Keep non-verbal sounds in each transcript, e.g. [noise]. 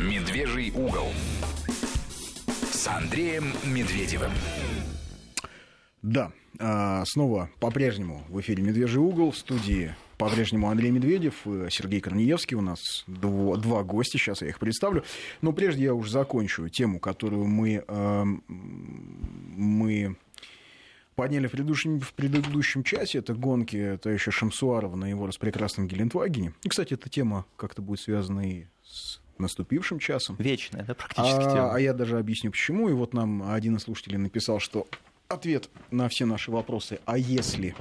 «Медвежий угол» с Андреем Медведевым. Да, а, снова по-прежнему в эфире «Медвежий угол» в студии по-прежнему Андрей Медведев, Сергей Корнеевский. У нас дво, два гостя, сейчас я их представлю. Но прежде я уже закончу тему, которую мы, э, мы подняли в предыдущем, в предыдущем часе. Это гонки еще Шамсуарова на его распрекрасном Гелендвагене. И, кстати, эта тема как-то будет связана и с наступившим часом. Вечная, да, практически а, тема. А я даже объясню, почему. И вот нам один из слушателей написал, что ответ на все наши вопросы, а если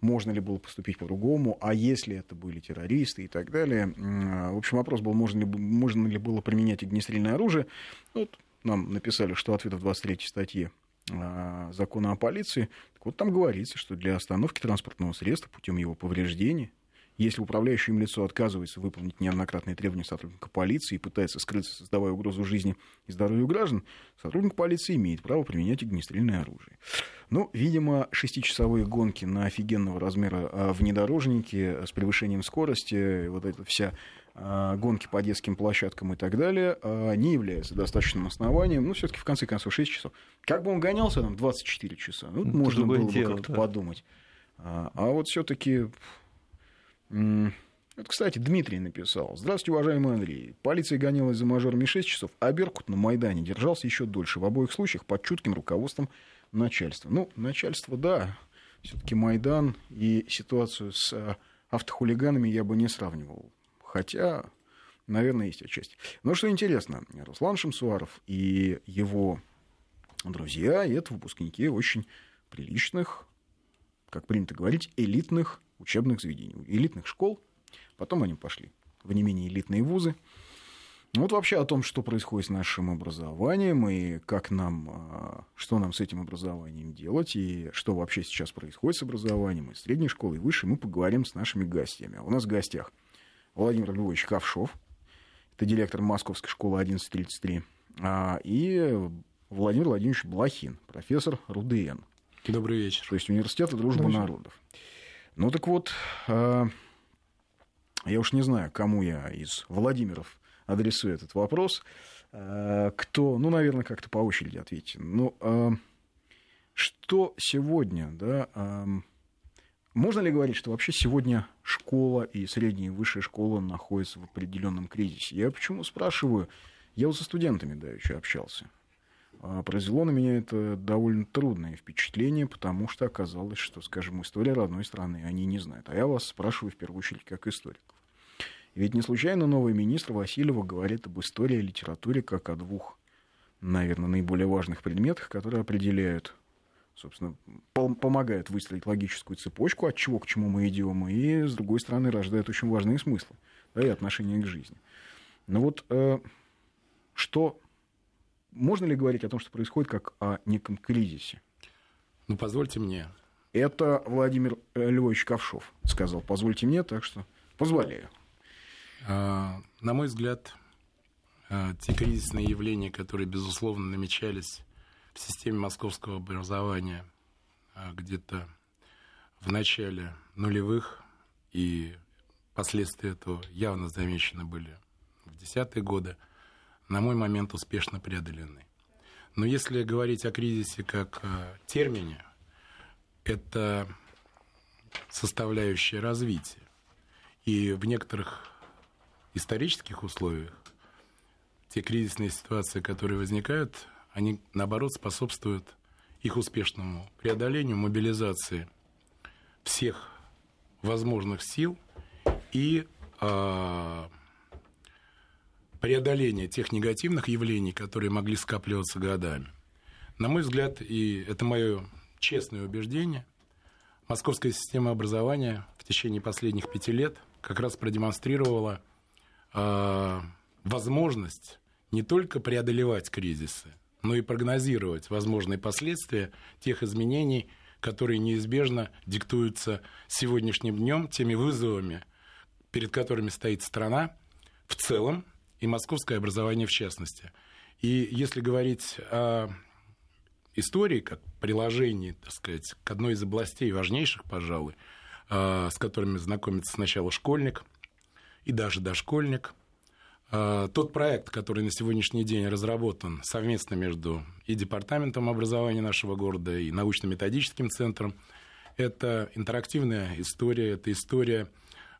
можно ли было поступить по-другому, а если это были террористы и так далее. В общем, вопрос был, можно ли, можно ли было применять огнестрельное оружие. Вот нам написали, что ответ в 23 статье а, закона о полиции. Так вот там говорится, что для остановки транспортного средства путем его повреждения если управляющее им лицо отказывается выполнить неоднократные требования сотрудника полиции и пытается скрыться, создавая угрозу жизни и здоровью граждан, сотрудник полиции имеет право применять огнестрельное оружие. Ну, видимо, шестичасовые гонки на офигенного размера а, внедорожники с превышением скорости, вот эта вся а, гонки по детским площадкам и так далее, а, не является достаточным основанием. Ну, все таки в конце концов, 6 часов. Как бы он гонялся там 24 часа, ну, Это можно было дело, бы как-то да. подумать. А, вот все это, кстати, Дмитрий написал. Здравствуйте, уважаемый Андрей. Полиция гонялась за мажорами 6 часов, а Беркут на Майдане держался еще дольше. В обоих случаях под чутким руководством начальства. Ну, начальство, да. Все-таки Майдан и ситуацию с а, автохулиганами я бы не сравнивал. Хотя, наверное, есть отчасти. Но что интересно, Руслан Шамсуаров и его друзья, это выпускники очень приличных, как принято говорить, элитных учебных заведений, элитных школ. Потом они пошли в не менее элитные вузы. Ну, вот вообще о том, что происходит с нашим образованием и как нам, а, что нам с этим образованием делать, и что вообще сейчас происходит с образованием и средней школы, и выше, мы поговорим с нашими гостями. А у нас в гостях Владимир Львович Ковшов, это директор Московской школы 1133, а, и Владимир Владимирович Блохин, профессор РУДН. Добрый вечер. То есть Университета дружбы народов. Ну так вот, а, я уж не знаю, кому я из Владимиров адресую этот вопрос. А, кто, ну, наверное, как-то по очереди ответьте. Ну, а, что сегодня, да, можно ли говорить, что вообще сегодня школа и средняя и высшая школа находятся в определенном кризисе? Я почему спрашиваю? Я вот со студентами да, еще общался. А, произвело на меня это довольно трудное впечатление, потому что оказалось, что, скажем, история родной страны они не знают. А я вас спрашиваю в первую очередь как историков. Ведь не случайно новый министр Васильева говорит об истории и литературе как о двух, наверное, наиболее важных предметах, которые определяют, собственно, помогают выстроить логическую цепочку, от чего к чему мы идем, и, с другой стороны, рождают очень важные смыслы да, и отношения к жизни. Но вот э, что можно ли говорить о том, что происходит как о неком кризисе? Ну, позвольте мне. Это Владимир Львович Ковшов сказал. Позвольте мне, так что позволяю. А, на мой взгляд, а, те кризисные явления, которые, безусловно, намечались в системе московского образования а, где-то в начале нулевых, и последствия этого явно замечены были в десятые годы – на мой момент успешно преодолены. Но если говорить о кризисе как о термине, это составляющая развития. И в некоторых исторических условиях те кризисные ситуации, которые возникают, они, наоборот, способствуют их успешному преодолению, мобилизации всех возможных сил и э, преодоления тех негативных явлений, которые могли скапливаться годами. На мой взгляд, и это мое честное убеждение, московская система образования в течение последних пяти лет как раз продемонстрировала э, возможность не только преодолевать кризисы, но и прогнозировать возможные последствия тех изменений, которые неизбежно диктуются сегодняшним днем, теми вызовами, перед которыми стоит страна в целом, и московское образование в частности. И если говорить о истории как приложении, так сказать, к одной из областей важнейших, пожалуй, а, с которыми знакомится сначала школьник и даже дошкольник, э, тот проект, который на сегодняшний день разработан совместно между и Департаментом образования нашего города, и научно-методическим центром, это интерактивная история, это история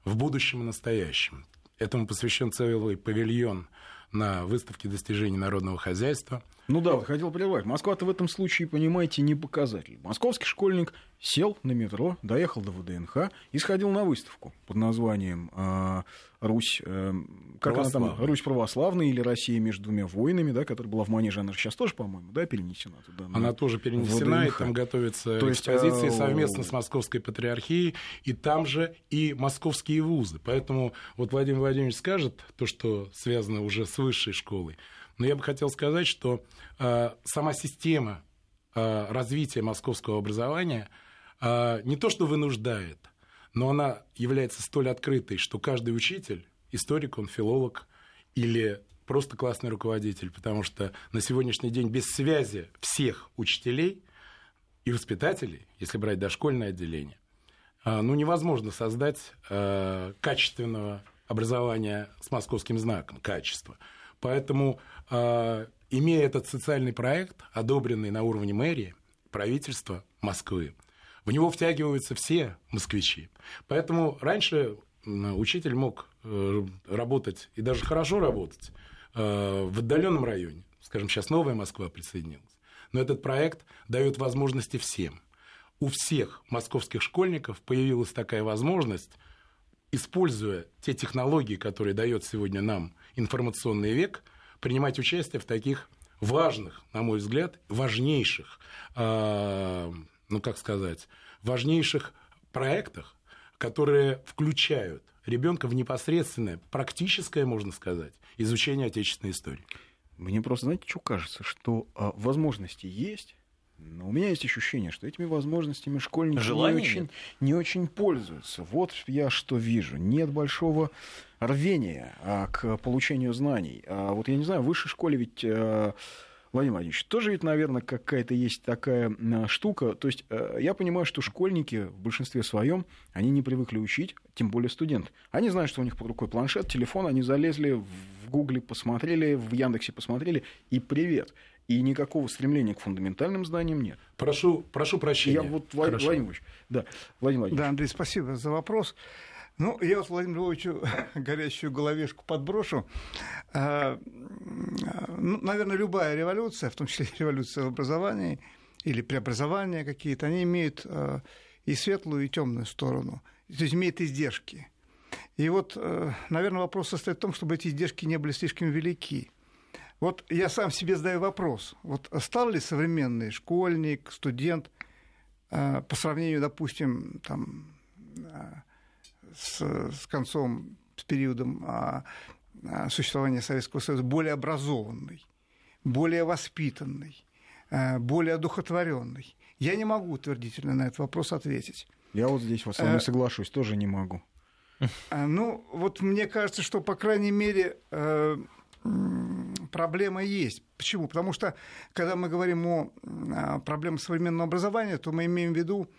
в будущем и настоящем. Этому посвящен целый павильон на выставке достижений народного хозяйства – ну да, вот хотел прервать. Москва-то в этом случае, понимаете, не показатель. Московский школьник сел на метро, доехал до ВДНХ и сходил на выставку под названием э, Русь, э, как она там, Русь православная или Россия между двумя войнами, да, которая была в Манеже, она сейчас тоже, по-моему, да, перенесена туда. Она тоже перенесена, и там готовится То экспозиция есть, совместно с Московской патриархией, и там же и московские вузы. Поэтому вот Владимир Владимирович скажет то, что связано уже с высшей школой, но я бы хотел сказать, что э, сама система э, развития московского образования э, не то что вынуждает, но она является столь открытой, что каждый учитель, историк, он филолог или просто классный руководитель, потому что на сегодняшний день без связи всех учителей и воспитателей, если брать дошкольное отделение, ну, невозможно создать качественного образования с московским знаком, качества. Поэтому а, имея этот социальный проект, одобренный на уровне мэрии, правительства Москвы, в него втягиваются все москвичи. Поэтому раньше учитель мог э, работать и даже хорошо работать э, в отдаленном районе. Скажем, сейчас новая Москва присоединилась. Но этот проект дает возможности всем. У всех московских школьников появилась такая возможность, используя те технологии, которые дает сегодня нам информационный век – принимать участие в таких важных, на мой взгляд, важнейших, э, ну как сказать, важнейших проектах, которые включают ребенка в непосредственное, практическое, можно сказать, изучение отечественной истории. Мне просто, знаете, что кажется, что э, возможности есть, но у меня есть ощущение, что этими возможностями школьники не очень, не очень пользуются. Вот я что вижу. Нет большого рвения а, к получению знаний. А, вот я не знаю, в высшей школе ведь... А, Владимир Владимирович, тоже ведь, наверное, какая-то есть такая штука. То есть э, я понимаю, что школьники в большинстве своем, они не привыкли учить, тем более студент. Они знают, что у них под рукой планшет, телефон, они залезли в Гугле, посмотрели, в Яндексе посмотрели, и привет и никакого стремления к фундаментальным знаниям нет. Прошу, прошу прощения. Я вот, Владимир Владимирович, да, Владимир Владимирович. Да, Андрей, спасибо за вопрос. Ну, я вот Владимиру Львовичу [laughs] горящую головешку подброшу. А, ну, наверное, любая революция, в том числе революция в образовании или преобразования какие-то, они имеют а, и светлую, и темную сторону. То есть имеют издержки. И вот, э, наверное, вопрос состоит в том, чтобы эти издержки не были слишком велики. Вот я сам себе задаю вопрос. Вот стал ли современный школьник, студент э, по сравнению, допустим, там, э, с, с концом, с периодом а, а, существования Советского Союза более образованный, более воспитанный, э, более одухотворенный? Я не могу утвердительно на этот вопрос ответить. Я вот здесь вот с вами соглашусь, тоже не могу. Ну, вот мне кажется, что, по крайней мере, проблема есть. Почему? Потому что, когда мы говорим о проблемах современного образования, то мы имеем в виду,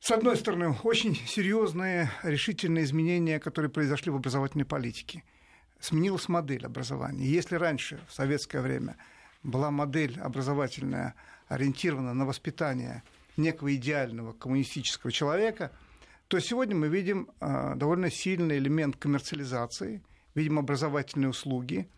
с одной стороны, очень серьезные решительные изменения, которые произошли в образовательной политике. Сменилась модель образования. Если раньше, в советское время, была модель образовательная, ориентирована на воспитание некого идеального коммунистического человека, то сегодня мы видим а, довольно сильный элемент коммерциализации – видимо, образовательные услуги.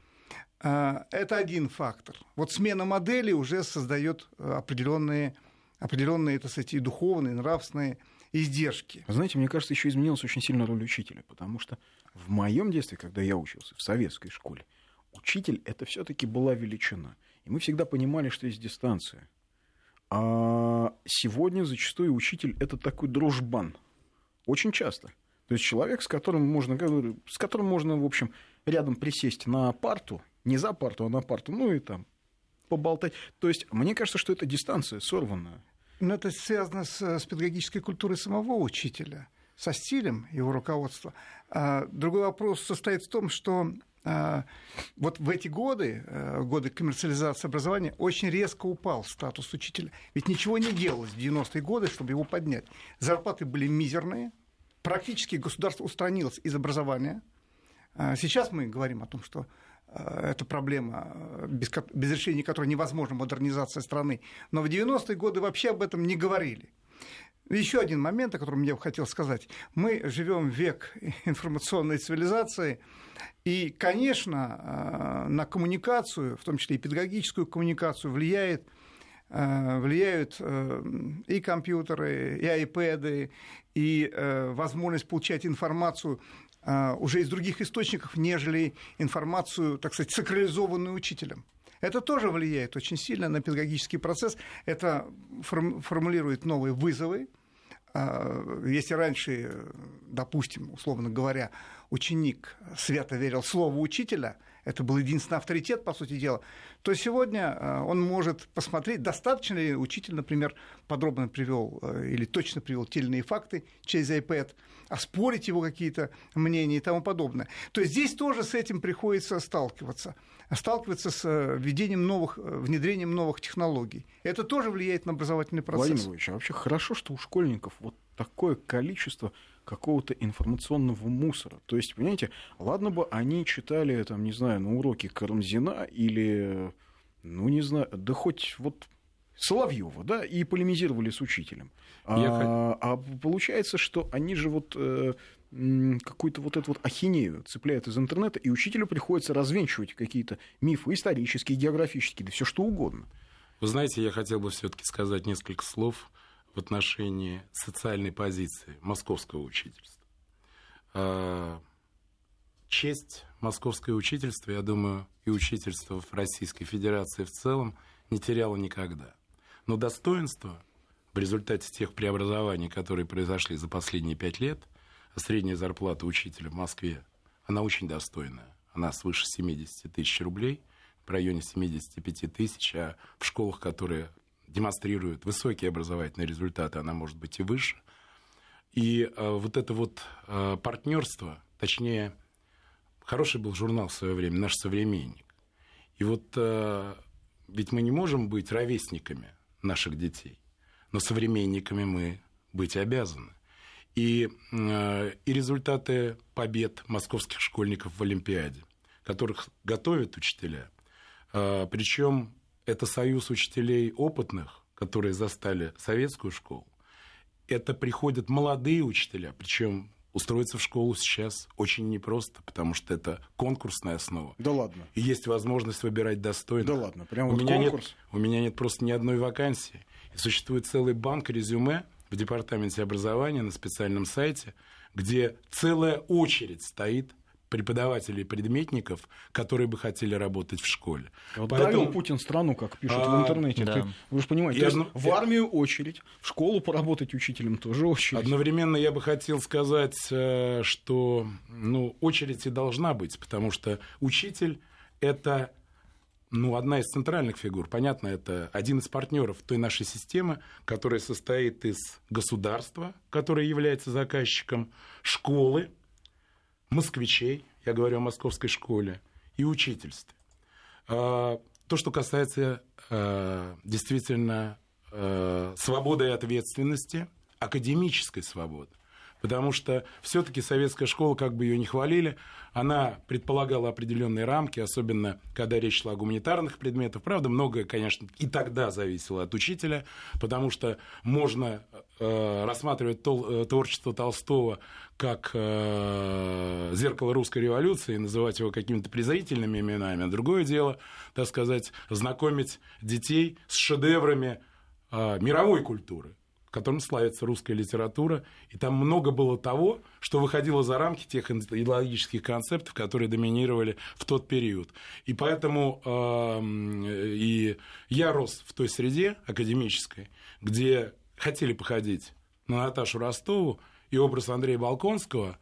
А, это один фактор. Вот смена модели уже создает э, определенные, определенные так сказать, и духовные, и нравственные издержки. Знаете, мне кажется, еще изменилась очень сильно роль учителя, потому что в моем детстве, когда я учился в советской школе, учитель это все-таки была величина. И мы всегда понимали, что есть дистанция. А сегодня зачастую учитель это такой дружбан. Очень часто. То есть человек, с которым можно, с которым можно, в общем, рядом присесть на парту, не за парту, а на парту, ну и там поболтать. То есть мне кажется, что это дистанция сорванная. Но это связано с, с педагогической культурой самого учителя, со стилем его руководства. А другой вопрос состоит в том, что а, вот в эти годы, а, годы коммерциализации образования, очень резко упал статус учителя. Ведь ничего не делалось в 90-е годы, чтобы его поднять. Зарплаты были мизерные, практически государство устранилось из образования. Сейчас мы говорим о том, что это проблема, без, без решения которой невозможна модернизация страны. Но в 90-е годы вообще об этом не говорили. Еще один момент, о котором я бы хотел сказать. Мы живем в век [laughs] информационной цивилизации, и, конечно, на коммуникацию, в том числе и педагогическую коммуникацию, влияет Э, влияют э, и компьютеры, и айпэды, и э, возможность получать информацию уже из других источников, нежели информацию, так сказать, сакрализованную учителем. Это тоже влияет очень сильно на педагогический процесс. Это формулирует новые вызовы. Если раньше, допустим, условно говоря, ученик свято верил слову учителя – это был единственный авторитет, по сути дела, то сегодня э, он может посмотреть, достаточно ли учитель, например, подробно привел э, или точно привел те или иные факты через iPad, оспорить его какие-то мнения и тому подобное. То есть здесь тоже с этим приходится сталкиваться сталкиваться с э, введением новых, внедрением новых технологий. Это тоже влияет на образовательный процесс. Владимир Ильич, а вообще хорошо, что у школьников вот такое количество какого-то информационного мусора. То есть, понимаете, ладно бы они читали, там, не знаю, на уроке Карамзина или, ну, не знаю, да хоть вот Соловьева, да, и полемизировали с учителем. А, а получается, что они же вот э, какую-то вот эту вот ахинею цепляют из интернета, и учителю приходится развенчивать какие-то мифы исторические, географические, да все что угодно. Вы знаете, я хотел бы все-таки сказать несколько слов в отношении социальной позиции московского учительства. А, честь московское учительство, я думаю, и учительство в Российской Федерации в целом не теряло никогда. Но достоинство в результате тех преобразований, которые произошли за последние пять лет, а средняя зарплата учителя в Москве, она очень достойная. Она свыше 70 тысяч рублей, в районе 75 тысяч, а в школах, которые демонстрирует высокие образовательные результаты, она может быть и выше. И э, вот это вот э, партнерство, точнее, хороший был журнал в свое время, наш современник. И вот э, ведь мы не можем быть ровесниками наших детей, но современниками мы быть обязаны. И, э, и результаты побед московских школьников в Олимпиаде, которых готовят учителя, э, причем это союз учителей опытных, которые застали советскую школу. Это приходят молодые учителя, причем устроиться в школу сейчас очень непросто, потому что это конкурсная основа. Да ладно. И есть возможность выбирать достойно. Да ладно, прям у вот меня конкурс? Нет, у меня нет просто ни одной вакансии. И существует целый банк резюме в департаменте образования на специальном сайте, где целая очередь стоит преподавателей предметников, которые бы хотели работать в школе. Вот Поэтому... довел Путин страну, как пишут а, в интернете. Да. Ты, вы же понимаете, я... есть, в армию очередь, в школу поработать учителем тоже очередь. Одновременно я бы хотел сказать, э, что ну, очередь и должна быть, потому что учитель – это ну, одна из центральных фигур. Понятно, это один из партнеров той нашей системы, которая состоит из государства, которое является заказчиком, школы, москвичей, я говорю о московской школе, и учительстве. А, то, что касается а, действительно а, свободы и ответственности, академической свободы. Потому что все-таки советская школа, как бы ее ни хвалили, она предполагала определенные рамки, особенно когда речь шла о гуманитарных предметах. Правда, многое, конечно, и тогда зависело от учителя, потому что можно э, рассматривать тол- э, творчество Толстого как э, зеркало русской революции и называть его какими-то презрительными именами. А другое дело, так сказать, знакомить детей с шедеврами э, мировой культуры которым славится русская литература, и там много было того, что выходило за рамки тех идеологических концептов, которые доминировали в тот период. И поэтому э, и я рос в той среде академической, где хотели походить на Наташу Ростову, и образ Андрея Балконского,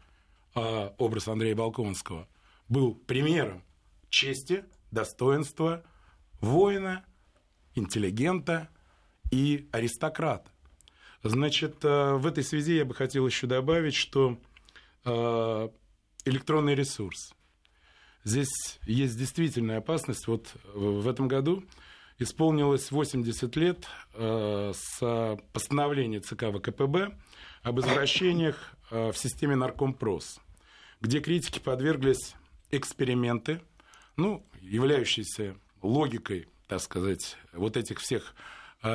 э, образ Андрея Балконского был примером чести, достоинства воина, интеллигента и аристократа. Значит, э, в этой связи я бы хотел еще добавить, что э, электронный ресурс. Здесь есть действительная опасность. Вот в этом году исполнилось 80 лет э, с постановления ЦК ВКПБ об извращениях в системе Наркомпрос, где критики подверглись эксперименты, ну, являющиеся логикой, так сказать, вот этих всех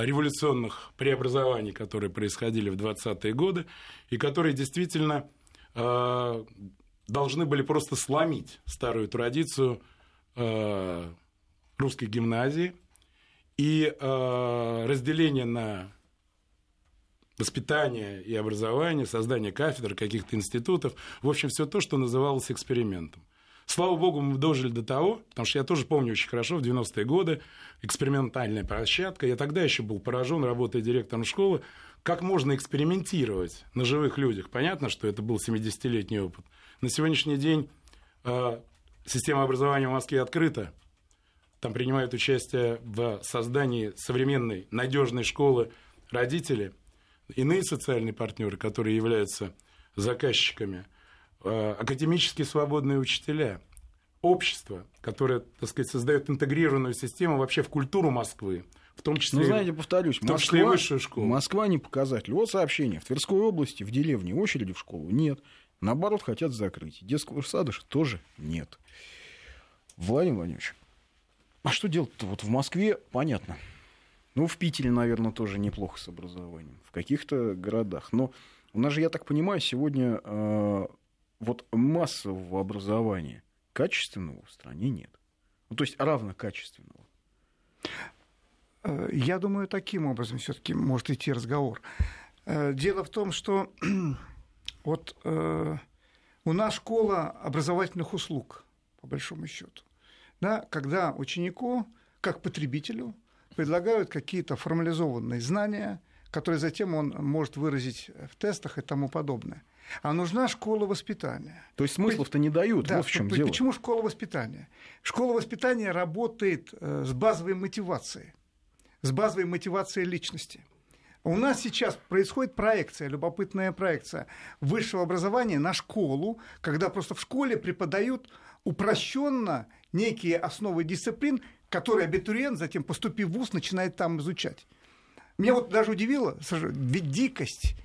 революционных преобразований, которые происходили в 20-е годы, и которые действительно а, должны были просто сломить старую традицию а, русской гимназии и разделение на воспитание и образование, создание кафедр, каких-то институтов, в общем, все то, что называлось экспериментом. Слава богу, мы дожили до того, потому что я тоже помню очень хорошо, в 90-е годы, экспериментальная площадка, я тогда еще был поражен, работая директором школы, как можно экспериментировать на живых людях. Понятно, что это был 70-летний опыт. На сегодняшний день э, система образования в Москве открыта. Там принимают участие в создании современной надежной школы родители – иные социальные партнеры, которые являются заказчиками, академически свободные учителя, общество, которое, так сказать, создает интегрированную систему вообще в культуру Москвы, в том числе, ну, знаете, повторюсь, в том Москва, числе и высшую школу. Москва не показатель. Вот сообщение. В Тверской области, в деревне очереди в школу нет. Наоборот, хотят закрыть. Детского сада тоже нет. Владимир Владимирович, а что делать-то? Вот в Москве понятно. Ну, в Питере, наверное, тоже неплохо с образованием. В каких-то городах. Но у нас же, я так понимаю, сегодня э, вот массового образования качественного в стране нет. Ну, то есть равнокачественного. Э, я думаю, таким образом все-таки может идти разговор. Э, дело в том, что [clears throat] вот э, у нас школа образовательных услуг, по большому счету. Да, когда ученику, как потребителю, предлагают какие-то формализованные знания, которые затем он может выразить в тестах и тому подобное. А нужна школа воспитания. То есть смыслов-то не дают, да, вот в чем дело. Почему школа воспитания? Школа воспитания работает э, с базовой мотивацией, с базовой мотивацией личности. У нас сейчас происходит проекция, любопытная проекция высшего образования на школу, когда просто в школе преподают упрощенно некие основы дисциплин, который абитуриент, затем поступив в ВУЗ, начинает там изучать. Меня вот даже удивило, ведь дикость,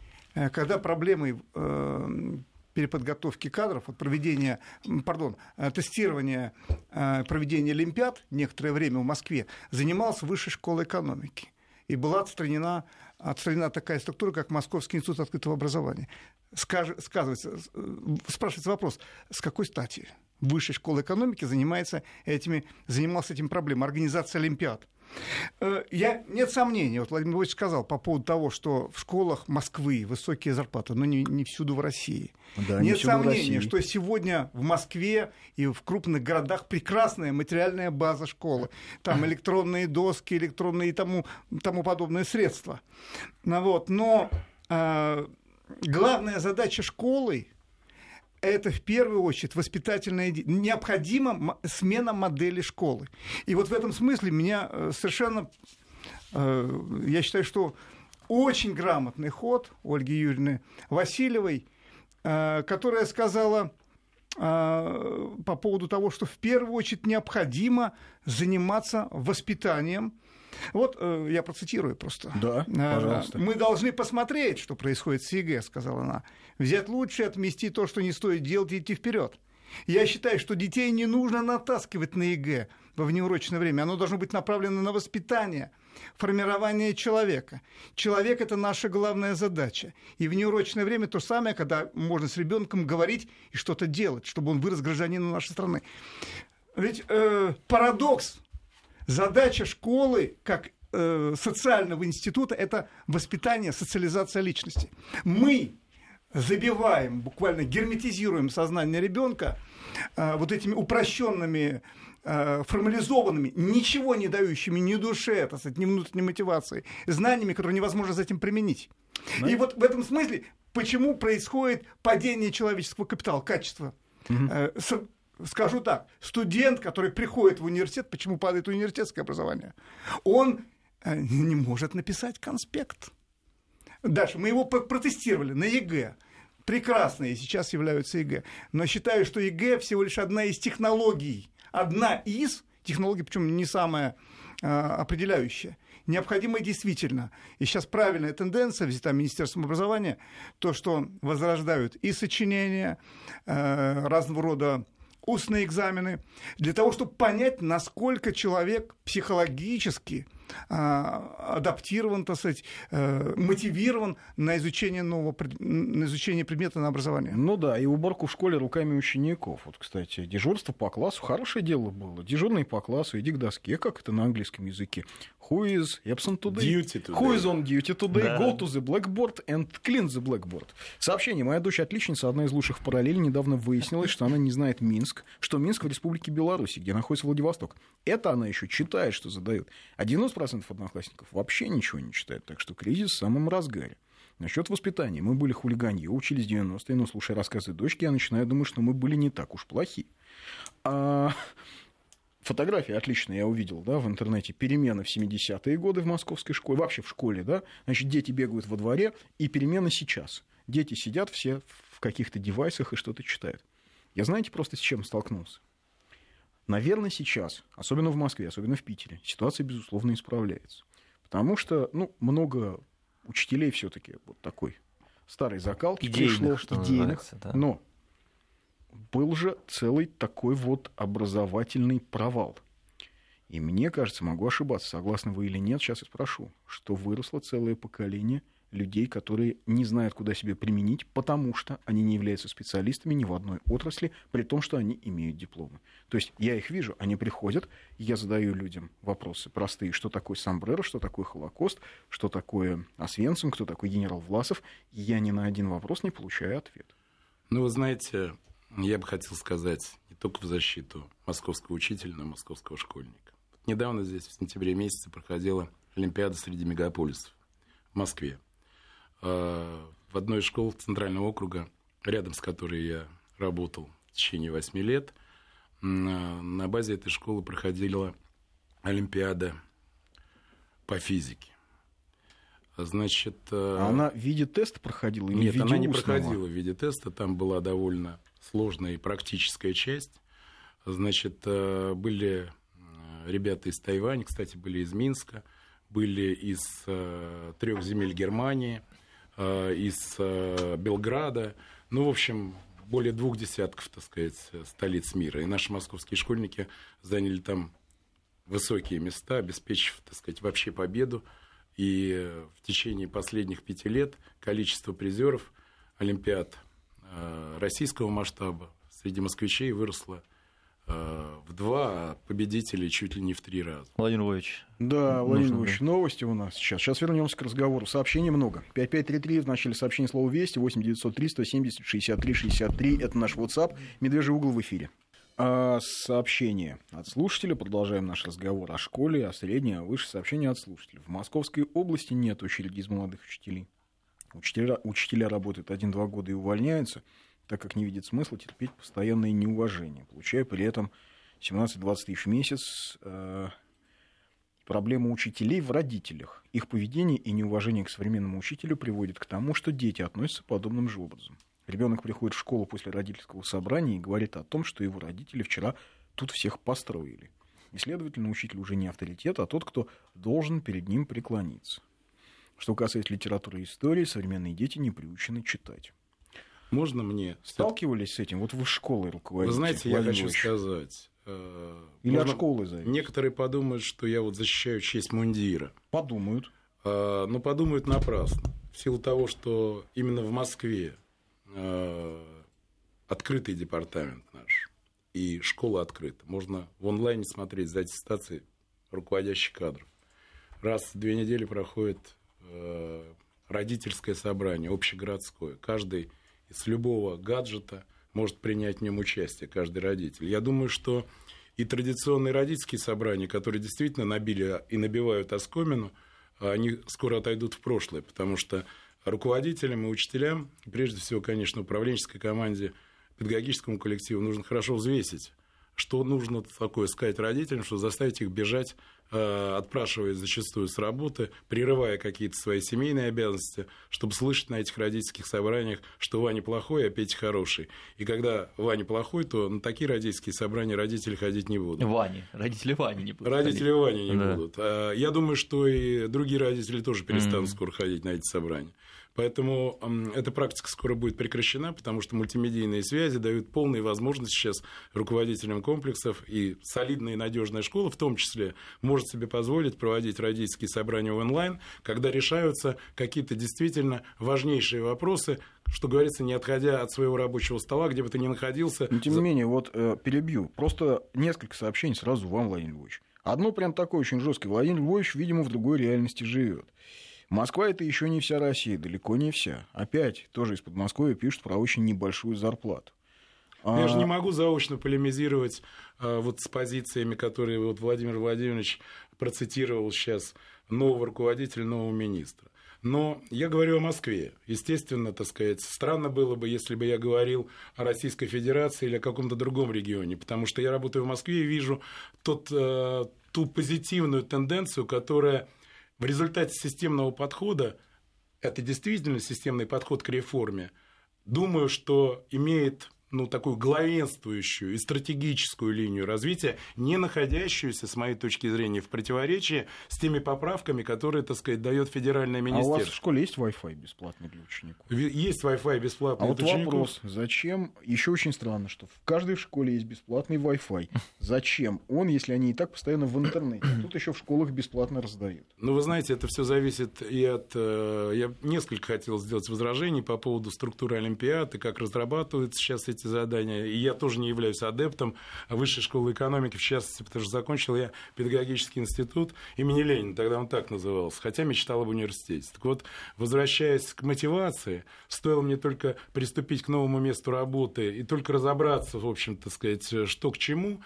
когда проблемой э, переподготовки кадров, от проведения, пардон, э, тестирования проведения Олимпиад некоторое время в Москве занимался Высшей школой экономики. И была отстранена, отстранена такая структура, как Московский институт открытого образования. Скаж, сказывается, спрашивается вопрос, с какой стати? высшей школы экономики занимается этими, занимался этим проблемой, организация Олимпиад. Э, я, нет сомнений, вот Владимир Владимирович сказал по поводу того, что в школах Москвы высокие зарплаты, но не, не всюду в России. Да, нет сомнений, что сегодня в Москве и в крупных городах прекрасная материальная база школы. Там [laughs] электронные доски, электронные и тому, тому подобные средства. Ну, вот, но э, главная задача школы это в первую очередь воспитательная необходима смена модели школы. И вот в этом смысле меня э, совершенно, э, я считаю, что очень грамотный ход Ольги Юрьевны Васильевой, э, которая сказала по поводу того, что в первую очередь необходимо заниматься воспитанием вот э, я процитирую просто. Да, э, пожалуйста. Мы должны посмотреть, что происходит с ЕГЭ, сказала она. Взять лучшее, отмести то, что не стоит делать, и идти вперед. Я считаю, что детей не нужно натаскивать на ЕГЭ во внеурочное время. Оно должно быть направлено на воспитание, формирование человека. Человек – это наша главная задача. И в неурочное время то самое, когда можно с ребенком говорить и что-то делать, чтобы он вырос гражданином нашей страны. Ведь э, парадокс Задача школы, как э, социального института, это воспитание, социализация личности. Мы забиваем, буквально герметизируем сознание ребенка э, вот этими упрощенными э, формализованными, ничего не дающими ни душе, так сказать, ни внутренней мотивации, знаниями, которые невозможно затем применить. Да. И вот в этом смысле, почему происходит падение человеческого капитала, качества, угу скажу так, студент, который приходит в университет, почему падает университетское образование, он э, не может написать конспект. Дальше, мы его протестировали на ЕГЭ. Прекрасные сейчас являются ЕГЭ. Но считаю, что ЕГЭ всего лишь одна из технологий. Одна из технологий, причем не самая а, определяющая. необходимо действительно, и сейчас правильная тенденция взята Министерством образования, то, что возрождают и сочинения, э, разного рода устные экзамены, для того, чтобы понять, насколько человек психологически адаптирован, так сказать, э, мотивирован на изучение нового, на изучение предмета на образование. Ну да, и уборку в школе руками учеников. Вот, кстати, дежурство по классу хорошее дело было. Дежурный по классу, иди к доске, как это на английском языке. Who is absent today? Duty today. Who is on duty today? Да. Go to the blackboard and clean the blackboard. Сообщение. Моя дочь отличница, одна из лучших в параллели, недавно выяснилось, что она не знает Минск, что Минск в Республике Беларусь, где находится Владивосток. Это она еще читает, что задают. А 90% одноклассников вообще ничего не читает, так что кризис в самом разгаре. Насчет воспитания. Мы были хулиганье, учились 90-е, но слушая рассказы дочки, я начинаю думать, что мы были не так уж плохи. А фотографии отличные я увидел, да, в интернете. Перемены в 70-е годы в московской школе, вообще в школе, да. Значит, дети бегают во дворе, и перемены сейчас. Дети сидят все в каких-то девайсах и что-то читают. Я знаете просто с чем столкнулся? Наверное, сейчас, особенно в Москве, особенно в Питере, ситуация, безусловно, исправляется. Потому что, ну, много учителей все-таки вот такой старой закалки Идейных, пришло, что идейных, да. но был же целый такой вот образовательный провал. И мне кажется, могу ошибаться, согласны вы или нет, сейчас я спрошу, что выросло целое поколение людей, которые не знают, куда себя применить, потому что они не являются специалистами ни в одной отрасли, при том, что они имеют дипломы. То есть я их вижу, они приходят, я задаю людям вопросы простые, что такое Самбрера, что такое Холокост, что такое Освенцим, кто такой генерал Власов, и я ни на один вопрос не получаю ответ. Ну, вы знаете, я бы хотел сказать не только в защиту московского учителя, но и московского школьника. Недавно здесь в сентябре месяце проходила Олимпиада среди мегаполисов в Москве. А, В одной из школ Центрального округа, рядом с которой я работал в течение восьми лет, м, на базе этой школы проходила Олимпиада по физике. Значит, А она в виде теста проходила или в нет, виде она не устного? проходила в виде теста, там была довольно сложная и практическая часть. Значит, э, были э, ребята из Тайваня, кстати, были из Минска, были из трех земель Германии, э, из э, Белграда. Ну, в общем, более двух десятков, так сказать, столиц мира. И наши московские школьники заняли там высокие места, обеспечив, так сказать, вообще победу. И в течение последних пяти лет количество призеров Олимпиад э, российского масштаба среди москвичей выросло э, в два, а победителей чуть ли не в три раза. Владимир Львович. Да, Владимир? Ильич, новости у нас сейчас. Сейчас вернемся к разговору. Сообщений много. 5533 в начале сообщения слова «Вести», 8903 170 63 63. Это наш WhatsApp. Медвежий угол в эфире. А, сообщение от слушателя. Продолжаем наш разговор о школе, о средней, о высшей. Сообщение от слушателя. В Московской области нет очереди из молодых учителей. Учителя, учителя работают один-два года и увольняются, так как не видят смысла терпеть постоянное неуважение, получая при этом 17-20 тысяч в месяц. э, Проблема учителей в родителях. Их поведение и неуважение к современному учителю приводит к тому, что дети относятся подобным же образом. Ребенок приходит в школу после родительского собрания и говорит о том, что его родители вчера тут всех построили. И, следовательно, учитель уже не авторитет, а тот, кто должен перед ним преклониться. Что касается литературы и истории, современные дети не приучены читать. Можно мне... Сталкивались с этим? Вот вы школой руководите. Вы знаете, я хочу сказать... э, Или от школы зависит? Некоторые подумают, что я вот защищаю честь мундира. Подумают. А, Но подумают напрасно. В силу того, что именно в Москве э, открытый департамент наш и школа открыта. Можно в онлайне смотреть за аттестацией руководящих кадров. Раз в две недели проходит э, родительское собрание, общегородское. Каждый из любого гаджета может принять в нем участие, каждый родитель. Я думаю, что и традиционные родительские собрания, которые действительно набили и набивают оскомину, они скоро отойдут в прошлое, потому что руководителям и учителям, прежде всего, конечно, управленческой команде, педагогическому коллективу нужно хорошо взвесить что нужно такое сказать родителям, что заставить их бежать отпрашиваясь зачастую с работы, прерывая какие-то свои семейные обязанности, чтобы слышать на этих родительских собраниях, что Ваня плохой, а Петя хороший. И когда Ваня плохой, то на такие родительские собрания родители ходить не будут. Вани. Родители Вани не будут. Родители ходить. Вани не да. будут. А я думаю, что и другие родители тоже перестанут mm-hmm. скоро ходить на эти собрания. Поэтому эта практика скоро будет прекращена, потому что мультимедийные связи дают полные возможности сейчас руководителям комплексов, и солидная и надежная школа в том числе может себе позволить проводить родительские собрания онлайн, когда решаются какие-то действительно важнейшие вопросы, что говорится, не отходя от своего рабочего стола, где бы ты ни находился. Но, тем не менее, вот э, перебью. Просто несколько сообщений сразу вам, Владимир Львович. Одно прям такое очень жесткое. Владимир Львович, видимо, в другой реальности живет. Москва это еще не вся Россия, далеко не вся. Опять тоже из Подмосковья пишут про очень небольшую зарплату. Я а... же не могу заочно полемизировать а, вот с позициями, которые вот Владимир Владимирович процитировал сейчас нового руководителя, нового министра. Но я говорю о Москве. Естественно, так сказать, странно было бы, если бы я говорил о Российской Федерации или о каком-то другом регионе, потому что я работаю в Москве и вижу тот, э, ту позитивную тенденцию, которая в результате системного подхода, это действительно системный подход к реформе, думаю, что имеет ну, такую главенствующую и стратегическую линию развития, не находящуюся, с моей точки зрения, в противоречии с теми поправками, которые, так сказать, дает федеральное министерство. А у вас в школе есть Wi-Fi бесплатный для учеников? Есть Wi-Fi бесплатный а вот учеников. вопрос, зачем, еще очень странно, что в каждой школе есть бесплатный Wi-Fi. Зачем он, если они и так постоянно в интернете? Тут еще в школах бесплатно раздают. Ну, вы знаете, это все зависит и от... Э, я несколько хотел сделать возражений по поводу структуры Олимпиад и как разрабатываются сейчас эти эти задания. И я тоже не являюсь адептом высшей школы экономики, в частности, потому что закончил я педагогический институт имени Ленина, тогда он так назывался, хотя мечтал об университете. Так вот, возвращаясь к мотивации, стоило мне только приступить к новому месту работы и только разобраться, в общем-то, сказать, что к чему,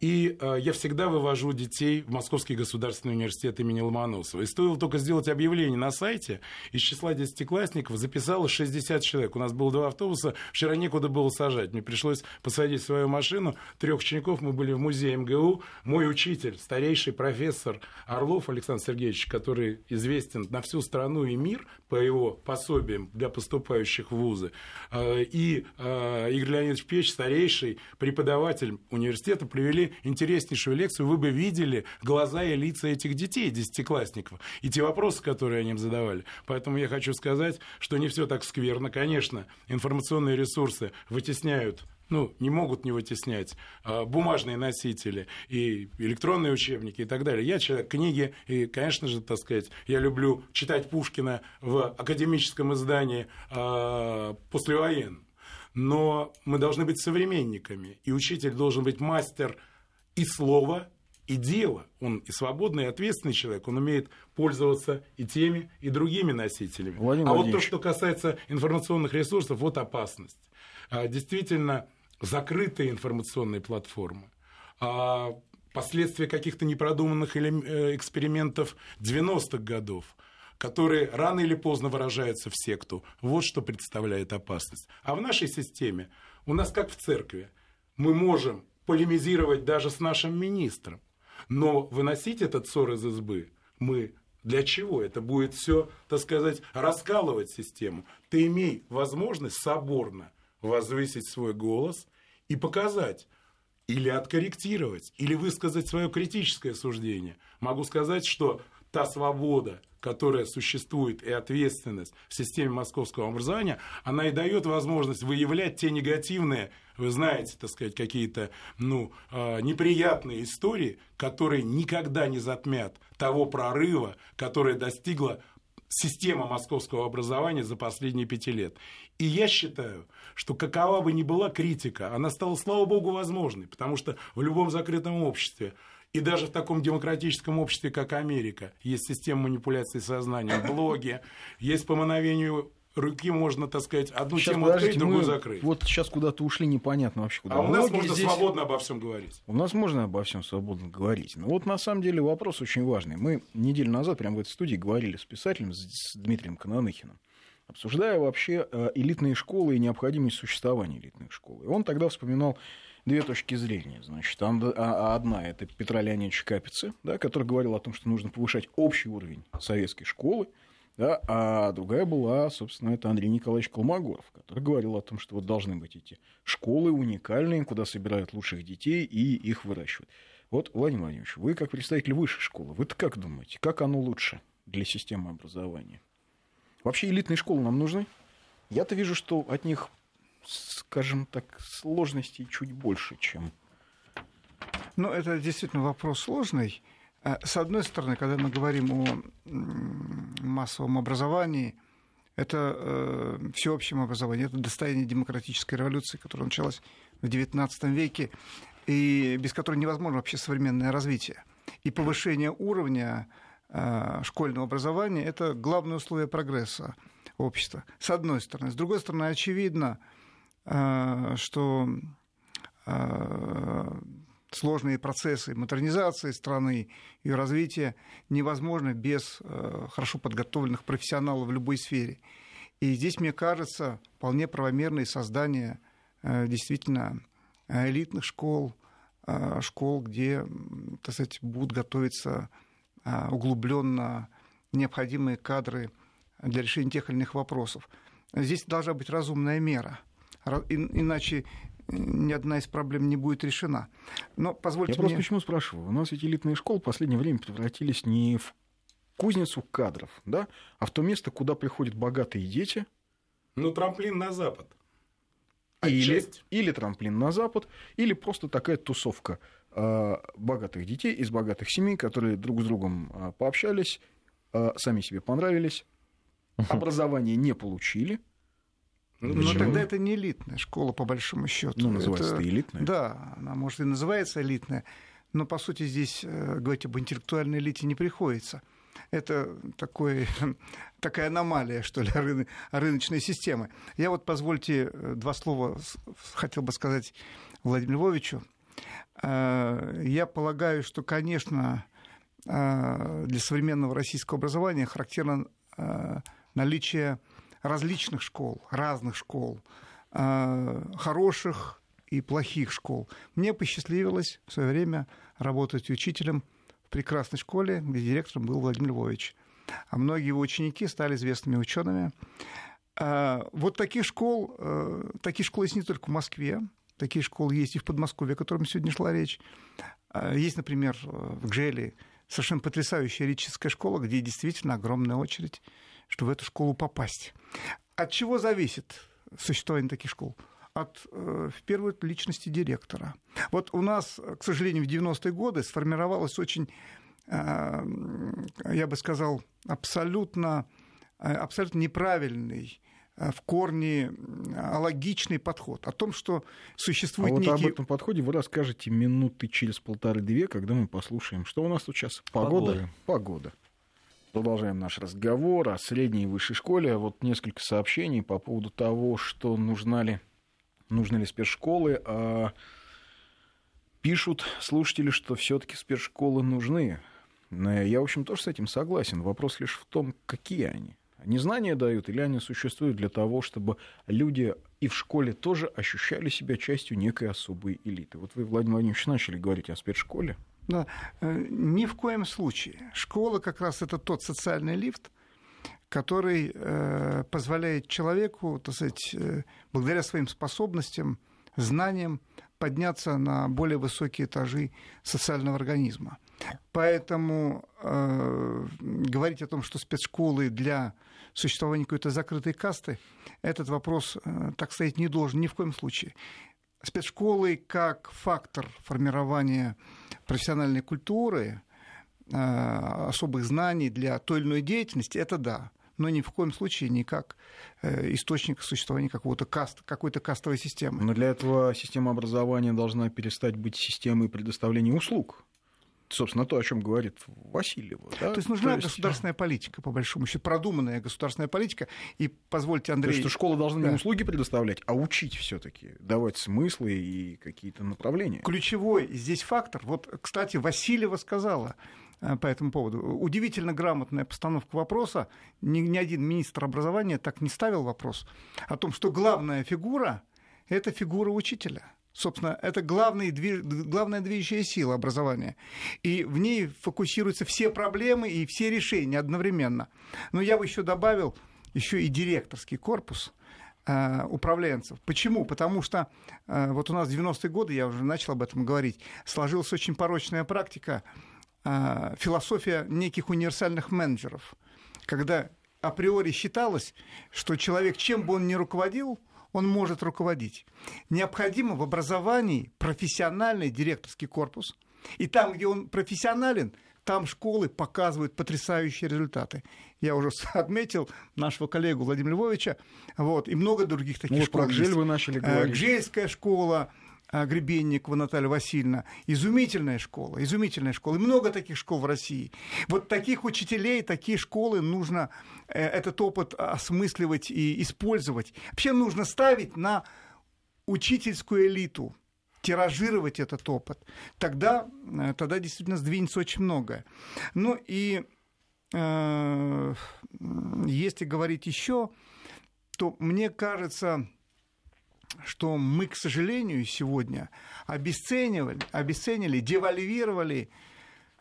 и э, я всегда вывожу детей в Московский государственный университет имени Ломоносова. И стоило только сделать объявление на сайте, из числа десятиклассников записалось 60 человек. У нас было два автобуса, вчера некуда было сажать. Мне пришлось посадить свою машину. Трех учеников мы были в музее МГУ. Мой учитель, старейший профессор Орлов Александр Сергеевич, который известен на всю страну и мир по его пособиям для поступающих в вузы, э, и э, Игорь Леонидович Печь, старейший преподаватель университета, привели интереснейшую лекцию, вы бы видели глаза и лица этих детей, десятиклассников, и те вопросы, которые они им задавали. Поэтому я хочу сказать, что не все так скверно. Конечно, информационные ресурсы вытесняют ну, не могут не вытеснять а, бумажные носители и электронные учебники и так далее. Я человек книги, и, конечно же, так сказать, я люблю читать Пушкина в академическом издании а, послевоенном. Но мы должны быть современниками, и учитель должен быть мастер и слова, и дела. Он и свободный, и ответственный человек. Он умеет пользоваться и теми, и другими носителями. Владимир а вот то, что касается информационных ресурсов, вот опасность. А, действительно, закрытые информационные платформы, а, последствия каких-то непродуманных э, экспериментов 90-х годов, которые рано или поздно выражаются в секту. Вот что представляет опасность. А в нашей системе у нас как в церкви. Мы можем полемизировать даже с нашим министром. Но выносить этот ссор из избы мы для чего? Это будет все, так сказать, раскалывать систему. Ты имей возможность соборно возвысить свой голос и показать, или откорректировать, или высказать свое критическое суждение. Могу сказать, что та свобода, которая существует, и ответственность в системе московского образования, она и дает возможность выявлять те негативные, вы знаете, так сказать, какие-то ну, а, неприятные истории, которые никогда не затмят того прорыва, который достигла система московского образования за последние пяти лет. И я считаю, что какова бы ни была критика, она стала, слава богу, возможной, потому что в любом закрытом обществе и даже в таком демократическом обществе, как Америка, есть система манипуляции сознанием, блоги, есть по мановению руки можно, так сказать, одну сейчас, тему открыть, другую закрыть. Вот сейчас куда-то ушли, непонятно вообще куда. А у нас можно здесь... свободно обо всем говорить. У нас можно обо всем свободно говорить. Но вот на самом деле вопрос очень важный. Мы неделю назад прямо в этой студии говорили с писателем, с Дмитрием Кананыхиным, обсуждая вообще э, элитные школы и необходимость существования элитных школ. И он тогда вспоминал две точки зрения. Значит, а, одна это Петра Леонидовича Капицы, да, который говорил о том, что нужно повышать общий уровень советской школы, да, а другая была, собственно, это Андрей Николаевич Колмогоров, который говорил о том, что вот должны быть эти школы уникальные, куда собирают лучших детей и их выращивают. Вот, Владимир Владимирович, вы как представитель высшей школы, вы как думаете, как оно лучше для системы образования? Вообще элитные школы нам нужны? Я-то вижу, что от них, скажем так, сложностей чуть больше, чем... Ну, это действительно вопрос сложный. А, с одной стороны, когда мы говорим о массовом образовании, это э, всеобщем образовании, это достояние демократической революции, которая началась в XIX веке, и без которой невозможно вообще современное развитие. И повышение уровня э, школьного образования – это главное условие прогресса общества, с одной стороны. С другой стороны, очевидно, что э, сложные процессы модернизации страны, ее развития невозможно без э, хорошо подготовленных профессионалов в любой сфере. И здесь, мне кажется, вполне правомерное создание действительно элитных школ, школ, где, так сказать, будут готовиться углубленно необходимые кадры для решения тех или иных вопросов. Здесь должна быть разумная мера. Иначе ни одна из проблем не будет решена. Но позвольте Я мне... просто почему спрашиваю? У нас эти элитные школы в последнее время превратились не в кузницу кадров, да, а в то место, куда приходят богатые дети. Ну, трамплин на Запад. Или, или трамплин на Запад, или просто такая тусовка э, богатых детей из богатых семей, которые друг с другом э, пообщались, э, сами себе понравились, образование не получили, ну, Но тогда это не элитная школа, по большому счету. Ну, называется это элитная. Да, она, может, и называется элитная, но, по сути, здесь э, говорить об интеллектуальной элите не приходится. Это такой, [laughs] такая аномалия, что ли, [laughs] рыно, рыночной системы. Я вот, позвольте, э, два слова хотел бы сказать Владимиру Львовичу. Э, я полагаю, что, конечно, для современного российского образования характерно наличие различных школ, разных школ, э, хороших и плохих школ. Мне посчастливилось в свое время работать учителем в прекрасной школе, где директором был Владимир Львович. А многие его ученики стали известными учеными. Э, вот таких школ, э, такие школы есть не только в Москве, такие школы есть и в Подмосковье, о котором сегодня шла речь. Есть, например, в Гжеле совершенно потрясающая лирическая школа, где действительно огромная очередь чтобы в эту школу попасть. От чего зависит существование таких школ? от, э, в первую очередь, личности директора. Вот у нас, к сожалению, в 90-е годы сформировалась очень, э, я бы сказал, абсолютно, э, абсолютно неправильный в корне логичный подход о том, что существует а некий... вот об этом подходе вы расскажете минуты через полторы-две, когда мы послушаем, что у нас тут сейчас. Погода. Погода. Погода. Продолжаем наш разговор о средней и высшей школе. Вот несколько сообщений по поводу того, что нужна ли, нужны ли спецшколы. А пишут слушатели, что все-таки спецшколы нужны. Я, в общем, тоже с этим согласен. Вопрос лишь в том, какие они. Они знания дают или они существуют для того, чтобы люди и в школе тоже ощущали себя частью некой особой элиты. Вот вы, Владимир Владимирович, начали говорить о спецшколе. Да, э, ни в коем случае. Школа как раз это тот социальный лифт, который э, позволяет человеку, так сказать, э, благодаря своим способностям, знаниям, подняться на более высокие этажи социального организма. Поэтому э, говорить о том, что спецшколы для существования какой-то закрытой касты, этот вопрос э, так стоять не должен ни в коем случае спецшколы как фактор формирования профессиональной культуры, э, особых знаний для той или иной деятельности, это да но ни в коем случае не как э, источник существования какого-то каст, какой-то кастовой системы. Но для этого система образования должна перестать быть системой предоставления услуг собственно, то, о чем говорит Васильева. Да? То есть нужна то есть... государственная политика, по большому счету, продуманная государственная политика. И позвольте, Андрей... То есть, что школа должна да. не услуги предоставлять, а учить все таки давать смыслы и какие-то направления. Ключевой здесь фактор, вот, кстати, Васильева сказала э, по этому поводу. Удивительно грамотная постановка вопроса. Ни, ни один министр образования так не ставил вопрос о том, что главная фигура – это фигура учителя – собственно, это главный, главная движущая сила образования. И в ней фокусируются все проблемы и все решения одновременно. Но я бы еще добавил еще и директорский корпус э, управленцев. Почему? Потому что э, вот у нас в 90-е годы, я уже начал об этом говорить, сложилась очень порочная практика, э, философия неких универсальных менеджеров, когда априори считалось, что человек, чем бы он ни руководил, он может руководить. Необходимо в образовании профессиональный директорский корпус. И там, где он профессионален, там школы показывают потрясающие результаты. Я уже [laughs] отметил нашего коллегу Владимира Львовича, вот, и много других таких ну, школ. Про Гжель вы начали э, говорить. Гжельская школа, Гребенникова Наталья Васильевна. Изумительная школа, изумительная школа. И много таких школ в России. Вот таких учителей, такие школы нужно э, этот опыт осмысливать и использовать. Вообще нужно ставить на учительскую элиту, тиражировать этот опыт. Тогда, э, тогда действительно сдвинется очень многое. Ну и э, если говорить еще, то мне кажется, что мы, к сожалению, сегодня обесценивали, обесценили, девальвировали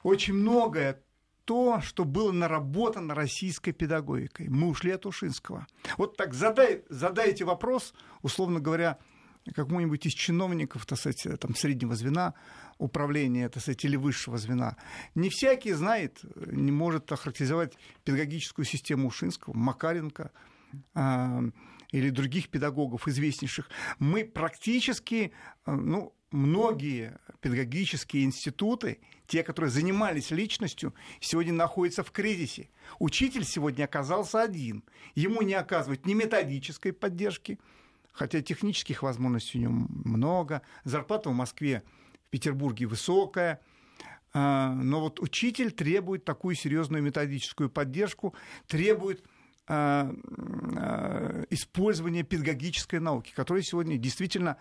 очень многое то, что было наработано российской педагогикой. Мы ушли от Ушинского. Вот так задай, задайте вопрос, условно говоря, какому-нибудь из чиновников, так сказать, там, среднего звена управления, так сказать, или высшего звена. Не всякий знает, не может охарактеризовать педагогическую систему Ушинского, Макаренко, а, или других педагогов известнейших, мы практически, э, ну, многие педагогические институты, те, которые занимались личностью, сегодня находятся в кризисе. Учитель сегодня оказался один. Ему не оказывают ни методической поддержки, хотя технических возможностей у него много. Зарплата в Москве, в Петербурге высокая. А, но вот учитель требует такую серьезную методическую поддержку, требует Э, э, использования педагогической науки, которая сегодня действительно,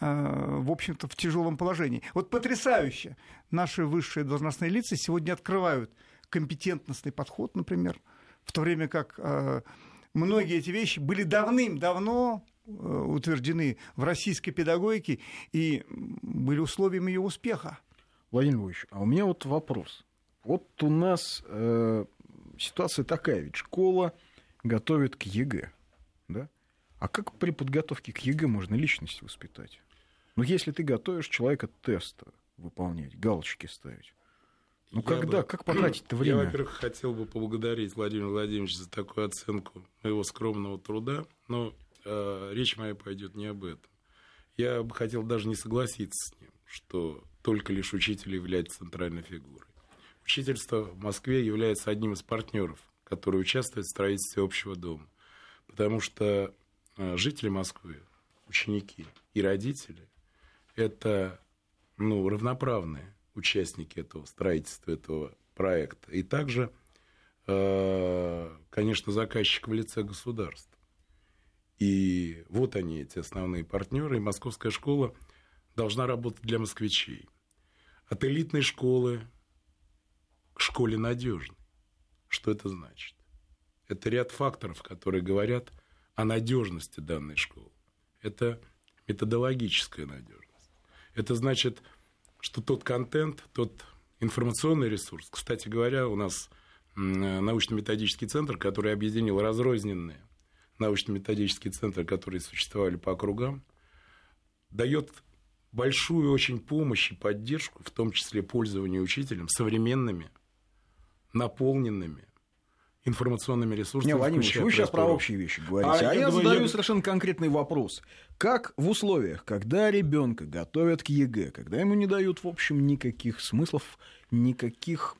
э, в общем-то, в тяжелом положении. Вот потрясающе. Наши высшие должностные лица сегодня открывают компетентностный подход, например, в то время как многие эти вещи были давным-давно утверждены в российской педагогике и были условием ее успеха. Владимир Львович, а у меня вот вопрос. Вот у нас э, ситуация такая, ведь школа готовит к ЕГЭ, да? А как при подготовке к ЕГЭ можно личность воспитать? Ну, если ты готовишь человека теста выполнять, галочки ставить, ну, я когда, бы, как [clears throat] потратить это время? Я, во-первых, хотел бы поблагодарить Владимира Владимировича за такую оценку моего скромного труда, но э, речь моя пойдет не об этом. Я бы хотел даже не согласиться с ним, что только лишь учитель является центральной фигурой. Учительство в Москве является одним из партнеров которые участвуют в строительстве общего дома. Потому что э, жители Москвы, ученики и родители – это ну, равноправные участники этого строительства, этого проекта. И также, э, конечно, заказчик в лице государства. И вот они, эти основные партнеры. И московская школа должна работать для москвичей. От элитной школы к школе надежной. Что это значит? Это ряд факторов, которые говорят о надежности данной школы. Это методологическая надежность. Это значит, что тот контент, тот информационный ресурс, кстати говоря, у нас научно-методический центр, который объединил разрозненные научно-методические центры, которые существовали по округам, дает большую очень помощь и поддержку, в том числе пользованию учителем, современными наполненными информационными ресурсами. Не, Владимир вы сейчас про общие вещи говорите. А, а я, я думаю, задаю я... совершенно конкретный вопрос. Как в условиях, когда ребенка готовят к ЕГЭ, когда ему не дают, в общем, никаких смыслов, никаких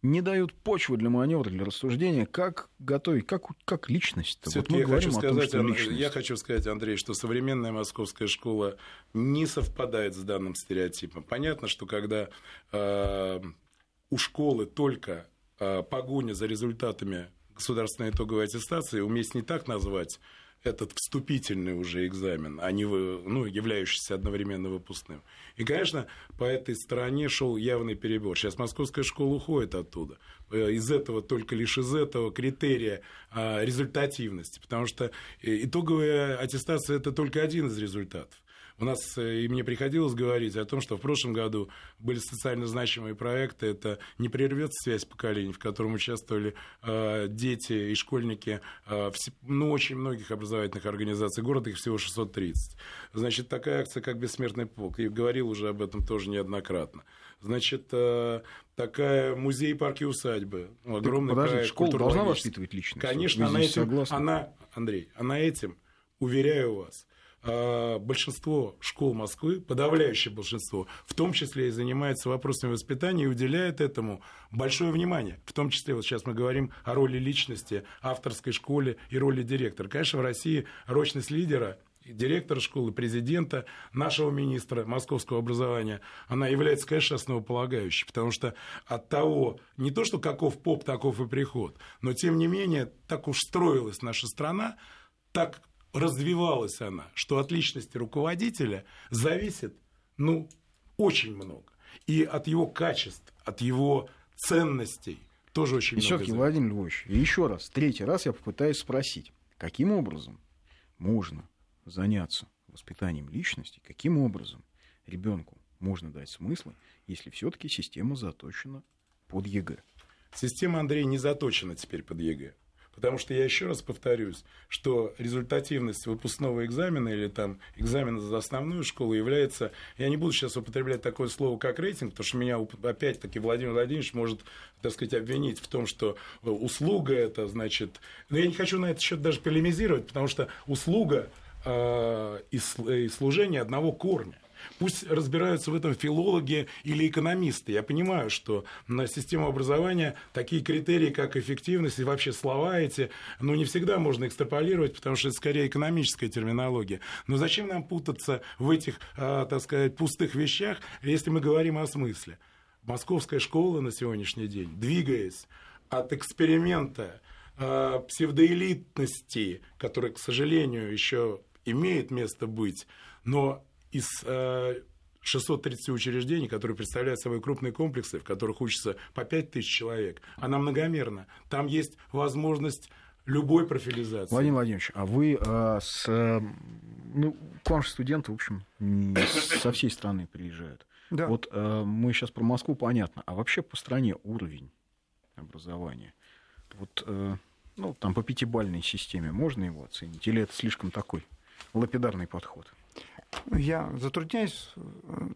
не дают почвы для маневра, для рассуждения, как готовить, как, как личность. Вот мы я, хочу сказать, том, личность... я хочу сказать, Андрей, что современная московская школа не совпадает с данным стереотипом. Понятно, что когда э, у школы только э, погоня за результатами государственной итоговой аттестации, уместнее так назвать этот вступительный уже экзамен, а не ну, являющийся одновременно выпускным. И, конечно, по этой стороне шел явный перебор. Сейчас московская школа уходит оттуда. Э, из этого, только лишь из этого критерия а, результативности. Потому что э, итоговая аттестация – это только один из результатов. У нас, э, и мне приходилось говорить о том, что в прошлом году были социально значимые проекты. Это «Не прервется связь поколений», в котором участвовали э, дети и школьники э, ну, очень многих образовательных организаций города, их всего 630. Значит, такая акция, как «Бессмертный полк», я говорил уже об этом тоже неоднократно. Значит, такая музей, парки, усадьбы. Огромный Подождите, проект. Школа должна воспитывать личность? Конечно, она этим, согласны? она, Андрей, она этим, уверяю вас, большинство школ Москвы, подавляющее большинство, в том числе и занимается вопросами воспитания и уделяет этому большое внимание. В том числе, вот сейчас мы говорим о роли личности, авторской школе и роли директора. Конечно, в России рочность лидера директора школы, президента, нашего министра московского образования, она является, конечно, основополагающей, потому что от того, не то, что каков поп, таков и приход, но тем не менее, так уж строилась наша страна, так развивалась она, что от личности руководителя зависит, ну, очень много. И от его качеств, от его ценностей тоже очень и много. Все-таки, Владимир Львович, еще раз, третий раз я попытаюсь спросить, каким образом можно заняться воспитанием личности, каким образом ребенку можно дать смыслы, если все-таки система заточена под ЕГЭ? Система, Андрей, не заточена теперь под ЕГЭ. Потому что я еще раз повторюсь, что результативность выпускного экзамена или там экзамена за основную школу является, я не буду сейчас употреблять такое слово, как рейтинг, потому что меня опять-таки Владимир Владимирович может, так сказать, обвинить в том, что услуга это, значит... Но я не хочу на этот счет даже полемизировать, потому что услуга Э, и служения одного корня. Пусть разбираются в этом филологи или экономисты. Я понимаю, что на систему образования такие критерии, как эффективность и вообще слова эти, ну, не всегда можно экстраполировать, потому что это скорее экономическая терминология. Но зачем нам путаться в этих, э, так сказать, пустых вещах, если мы говорим о смысле? Московская школа на сегодняшний день, двигаясь от эксперимента э, псевдоэлитности, который, к сожалению, еще имеет место быть, но из 630 э, учреждений, которые представляют собой крупные комплексы, в которых учатся по 5 тысяч человек, она многомерна. Там есть возможность любой профилизации. Владимир Владимирович, а вы а, с... Ну, к вам же студенты, в общем, со всей страны приезжают. Да. Вот а, мы сейчас про Москву, понятно. А вообще по стране уровень образования? Вот, а, ну, там по пятибальной системе можно его оценить? Или это слишком такой лапидарный подход? Я затрудняюсь,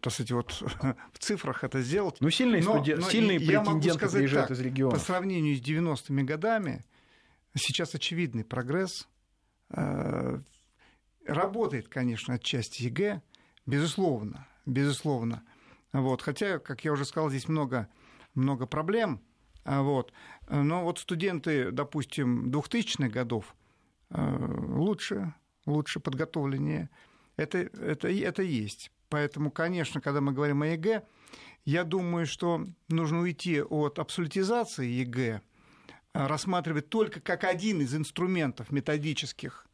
так сказать, вот [laughs] в цифрах это сделать. Ну, сильные, но, студи... но сильные претенденты приезжают так, из региона. По сравнению с 90-ми годами, сейчас очевидный прогресс. Э, работает, конечно, отчасти ЕГЭ, безусловно, безусловно. Вот. Хотя, как я уже сказал, здесь много, много проблем. Вот. Но вот студенты, допустим, 2000-х годов э, лучше лучше подготовленнее. Это, это, это есть. Поэтому, конечно, когда мы говорим о ЕГЭ, я думаю, что нужно уйти от абсолютизации ЕГЭ, а рассматривать только как один из инструментов методических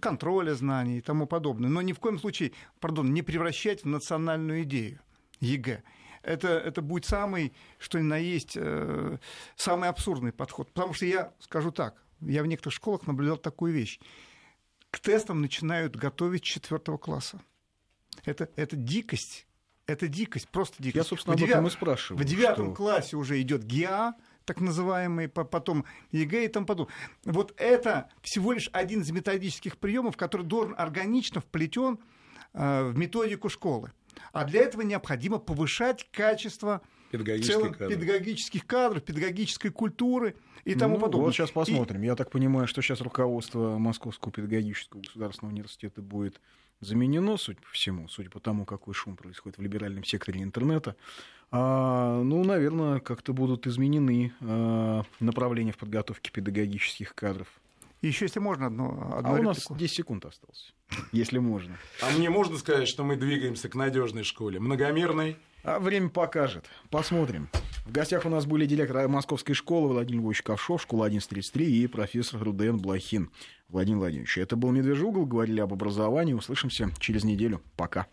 контроля знаний и тому подобное. Но ни в коем случае, пардон, не превращать в национальную идею ЕГЭ. Это, это будет самый, что ни на есть, э, самый абсурдный подход. Потому что я скажу так, я в некоторых школах наблюдал такую вещь к тестам начинают готовить четвертого класса. Это, это дикость. Это дикость, просто дикость. Я, собственно, в об этом и спрашиваю. В девятом что... классе уже идет ГИА, так называемый, потом ЕГЭ и тому подобное. Вот это всего лишь один из методических приемов, который должен органично вплетен э, в методику школы. А для этого необходимо повышать качество педагогических, кадров. педагогических кадров, педагогической культуры и тому ну, подобное. Вот сейчас посмотрим. И... Я так понимаю, что сейчас руководство Московского педагогического государственного университета будет заменено, судя по всему, судя по тому, какой шум происходит в либеральном секторе интернета. А, ну, наверное, как-то будут изменены а, направления в подготовке педагогических кадров. Еще, если можно, одно, одну А реплику. у нас 10 секунд осталось, если можно. А мне можно сказать, что мы двигаемся к надежной школе, многомерной, а время покажет. Посмотрим. В гостях у нас были директор Московской школы Владимир Львович Ковшов, школа 1133 и профессор Руден Блохин. Владимир Владимирович, это был «Медвежий угол», говорили об образовании. Услышимся через неделю. Пока.